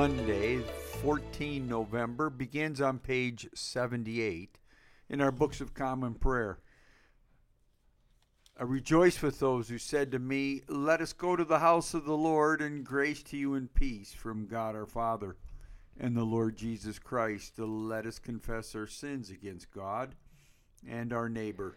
14 November begins on page 78 in our books of common prayer. I rejoice with those who said to me, Let us go to the house of the Lord, and grace to you and peace from God our Father and the Lord Jesus Christ. To let us confess our sins against God and our neighbor.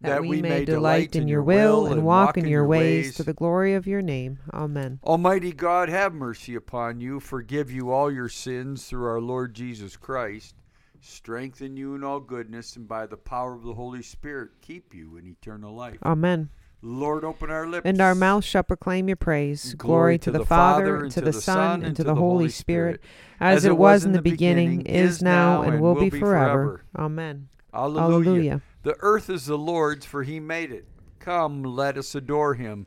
that we may delight in your will and walk in your ways to the glory of your name. Amen. Almighty God, have mercy upon you, forgive you all your sins through our Lord Jesus Christ, strengthen you in all goodness, and by the power of the Holy Spirit keep you in eternal life. Amen. Lord, open our lips. And our mouth shall proclaim your praise. Glory, to, the, Father, and to the Son, and to the Holy Spirit, as it was in the beginning, is now, and will be forever. Amen. Alleluia. Alleluia. The earth is the Lord's, for he made it. Come, let us adore him.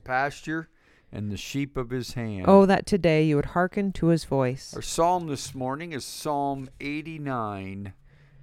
pasture and the sheep of his hand. Oh, that today you would hearken to his voice. Our psalm this morning is Psalm 89,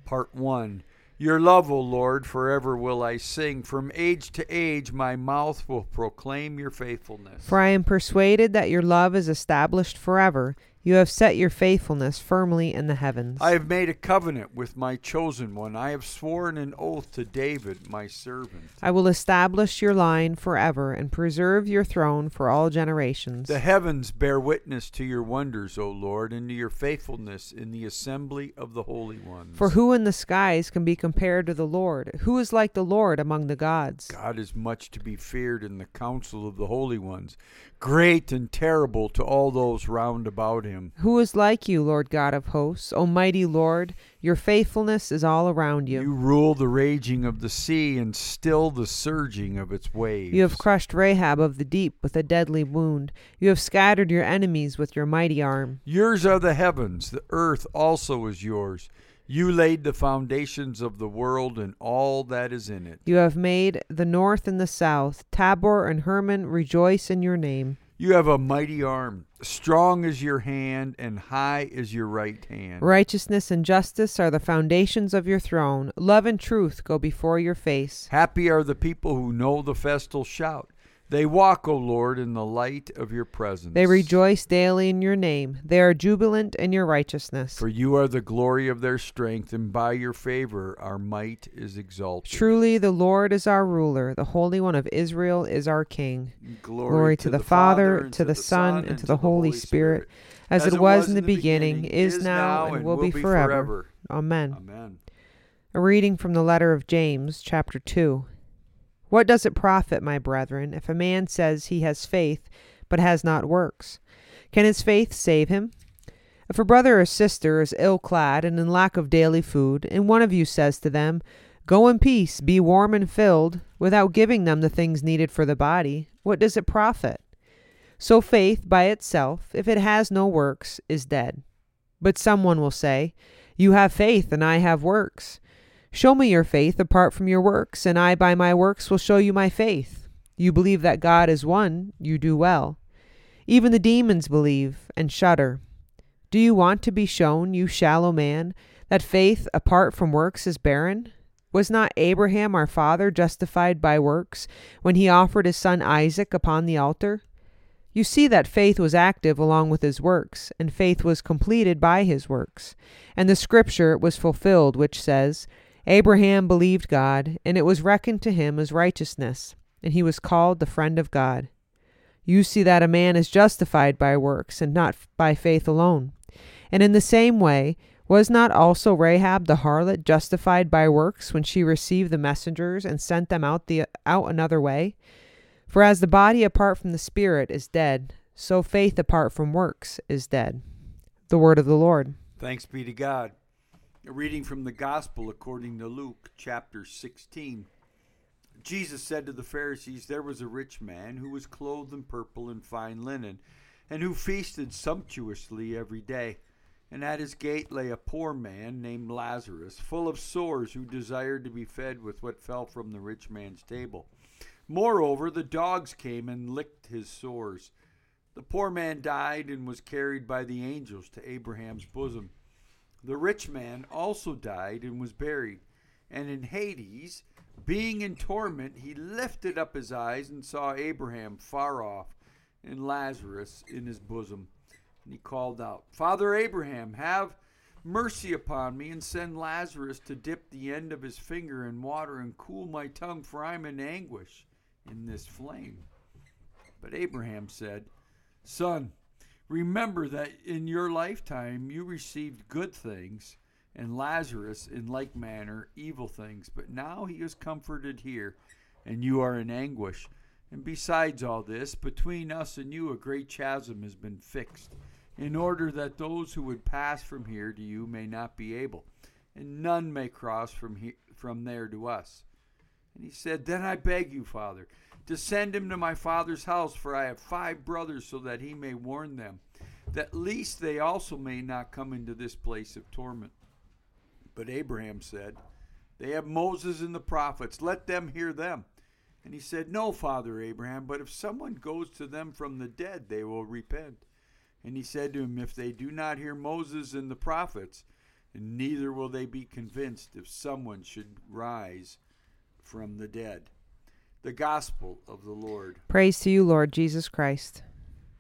part 1. Your love, O Lord, forever will I sing. From age to age my mouth will proclaim your faithfulness. For I am persuaded that your love is established forever. You have set your faithfulness firmly in the heavens. I have made a covenant with my chosen one. I have sworn an oath to David, my servant. I will establish your line forever and preserve your throne for all generations. The heavens bear witness to your wonders, O Lord, and to your faithfulness in the assembly of the holy ones. For who in the skies can be compared to the Lord? Who is like the Lord among the gods? God is much to be feared in the council of the holy ones, great and terrible to all those round about him. Who is like you, Lord God of hosts? Almighty Lord, your faithfulness is all around you. You rule the raging of the sea and still the surging of its waves. You have crushed Rahab of the deep with a deadly wound. You have scattered your enemies with your mighty arm. Yours are the heavens, the earth also is yours. You laid the foundations of the world and all that is in it. You have made the north and the south. Tabor and Hermon rejoice in your name. You have a mighty arm. Strong is your hand, and high is your right hand. Righteousness and justice are the foundations of your throne. Love and truth go before your face. Happy are the people who know the festal shout. They walk, O Lord, in the light of your presence. They rejoice daily in your name. They are jubilant in your righteousness. For you are the glory of their strength, and by your favor our might is exalted. Truly, the Lord is our ruler. The Holy One of Israel is our King. Glory, Glory to the Father, to the Son, and to the Holy Spirit, as it was in the beginning, is now, and will be forever. Amen. Amen. A reading from the letter of James, chapter 2. What does it profit, my brethren, if a man says he has faith, but has not works? Can his faith save him? If a brother or sister is ill clad and in lack of daily food, and one of you says to them, Go in peace, be warm and filled, without giving them the things needed for the body, what does it profit? So faith by itself, if it has no works, is dead. But someone will say, You have faith, and I have works. Show me your faith apart from your works, and I by my works will show you my faith. You believe that God is one, you do well. Even the demons believe and shudder. Do you want to be shown, you shallow man, that faith apart from works is barren? Was not Abraham our father justified by works when he offered his son Isaac upon the altar? You see that faith was active along with his works, and faith was completed by his works. And the scripture was fulfilled, which says, Abraham believed God, and it was reckoned to him as righteousness, and he was called the friend of God. You see that a man is justified by works, and not by faith alone. And in the same way, Was not also Rahab the harlot justified by works when she received the messengers and sent them out the out another way? For as the body apart from the spirit is dead, so faith apart from works is dead. The word of the Lord. Thanks be to God. A reading from the Gospel according to Luke, chapter 16. Jesus said to the Pharisees, There was a rich man who was clothed in purple and fine linen, and who feasted sumptuously every day. And at his gate lay a poor man named Lazarus, full of sores, who desired to be fed with what fell from the rich man's table. Moreover, the dogs came and licked his sores. The poor man died and was carried by the angels to Abraham's bosom. The rich man also died and was buried. And in Hades, being in torment, he lifted up his eyes and saw Abraham far off and Lazarus in his bosom. And he called out, Father Abraham, have mercy upon me and send Lazarus to dip the end of his finger in water and cool my tongue, for I am in anguish in this flame. But Abraham said, Son, remember that in your lifetime you received good things, and Lazarus in like manner evil things. But now he is comforted here, and you are in anguish. And besides all this, between us and you a great chasm has been fixed, in order that those who would pass from here to you may not be able, and none may cross from from there to us. And he said, Then I beg you, Father, to send him to my father's house, for I have five brothers, so that he may warn them, that least they also may not come into this place of torment. But Abraham said, They have Moses and the prophets, let them hear them. And he said, No, Father Abraham, but if someone goes to them from the dead, they will repent. And he said to him, If they do not hear Moses and the prophets, neither will they be convinced if someone should rise from the dead. The Gospel of the Lord. Praise to you, Lord Jesus Christ.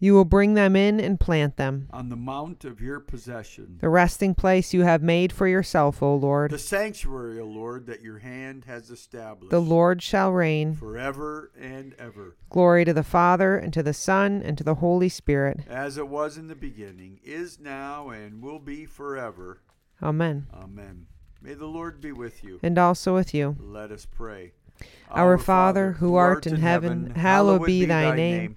You will bring them in and plant them. On the mount of your possession, The resting place you have made for yourself, O Lord. the sanctuary, O Lord, that your hand has established. The Lord shall reign. forever and ever, Glory to the Father, and to the Son, and to the Holy Spirit. as it was in the beginning, is now, and will be forever. Amen. Amen. May the Lord be with you. And also with you. Let us pray. Our Father, who art in heaven, hallowed be thy name.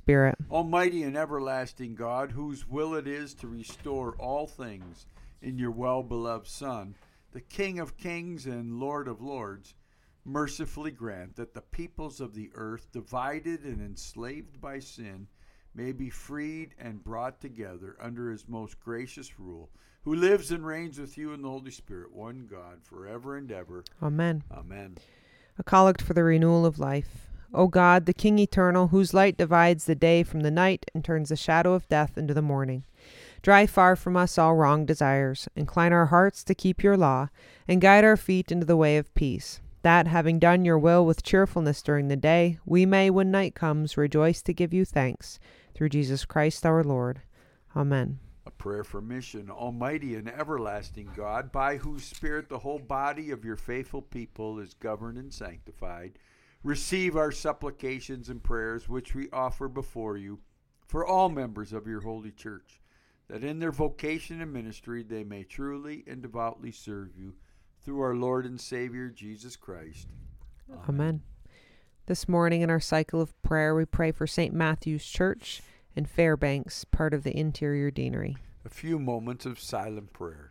Spirit. Almighty and everlasting God, whose will it is to restore all things in your well beloved Son, the King of kings and Lord of lords, mercifully grant that the peoples of the earth, divided and enslaved by sin, may be freed and brought together under his most gracious rule, who lives and reigns with you in the Holy Spirit, one God, forever and ever. Amen. Amen. A collect for the renewal of life. O God, the King eternal, whose light divides the day from the night and turns the shadow of death into the morning. Drive far from us all wrong desires. Incline our hearts to keep your law, and guide our feet into the way of peace. That, having done your will with cheerfulness during the day, we may, when night comes, rejoice to give you thanks. Through Jesus Christ our Lord. Amen. A prayer for mission, Almighty and everlasting God, by whose Spirit the whole body of your faithful people is governed and sanctified. Receive our supplications and prayers which we offer before you for all members of your holy church, that in their vocation and ministry they may truly and devoutly serve you through our Lord and Savior Jesus Christ. Amen. Amen. This morning in our cycle of prayer, we pray for St. Matthew's Church in Fairbanks, part of the interior deanery. A few moments of silent prayer.